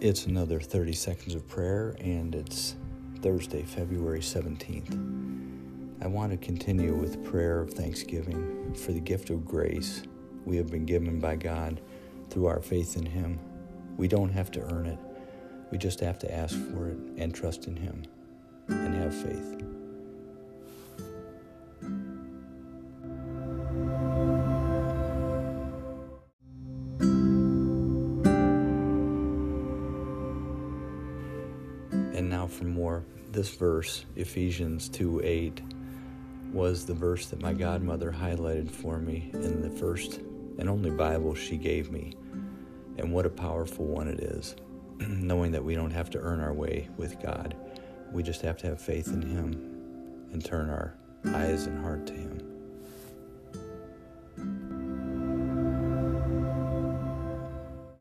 It's another 30 seconds of prayer, and it's Thursday, February 17th. I want to continue with prayer of thanksgiving for the gift of grace we have been given by God through our faith in Him. We don't have to earn it, we just have to ask for it and trust in Him and have faith. And now for more. This verse, Ephesians 2 8, was the verse that my godmother highlighted for me in the first and only Bible she gave me. And what a powerful one it is, knowing that we don't have to earn our way with God. We just have to have faith in Him and turn our eyes and heart to Him.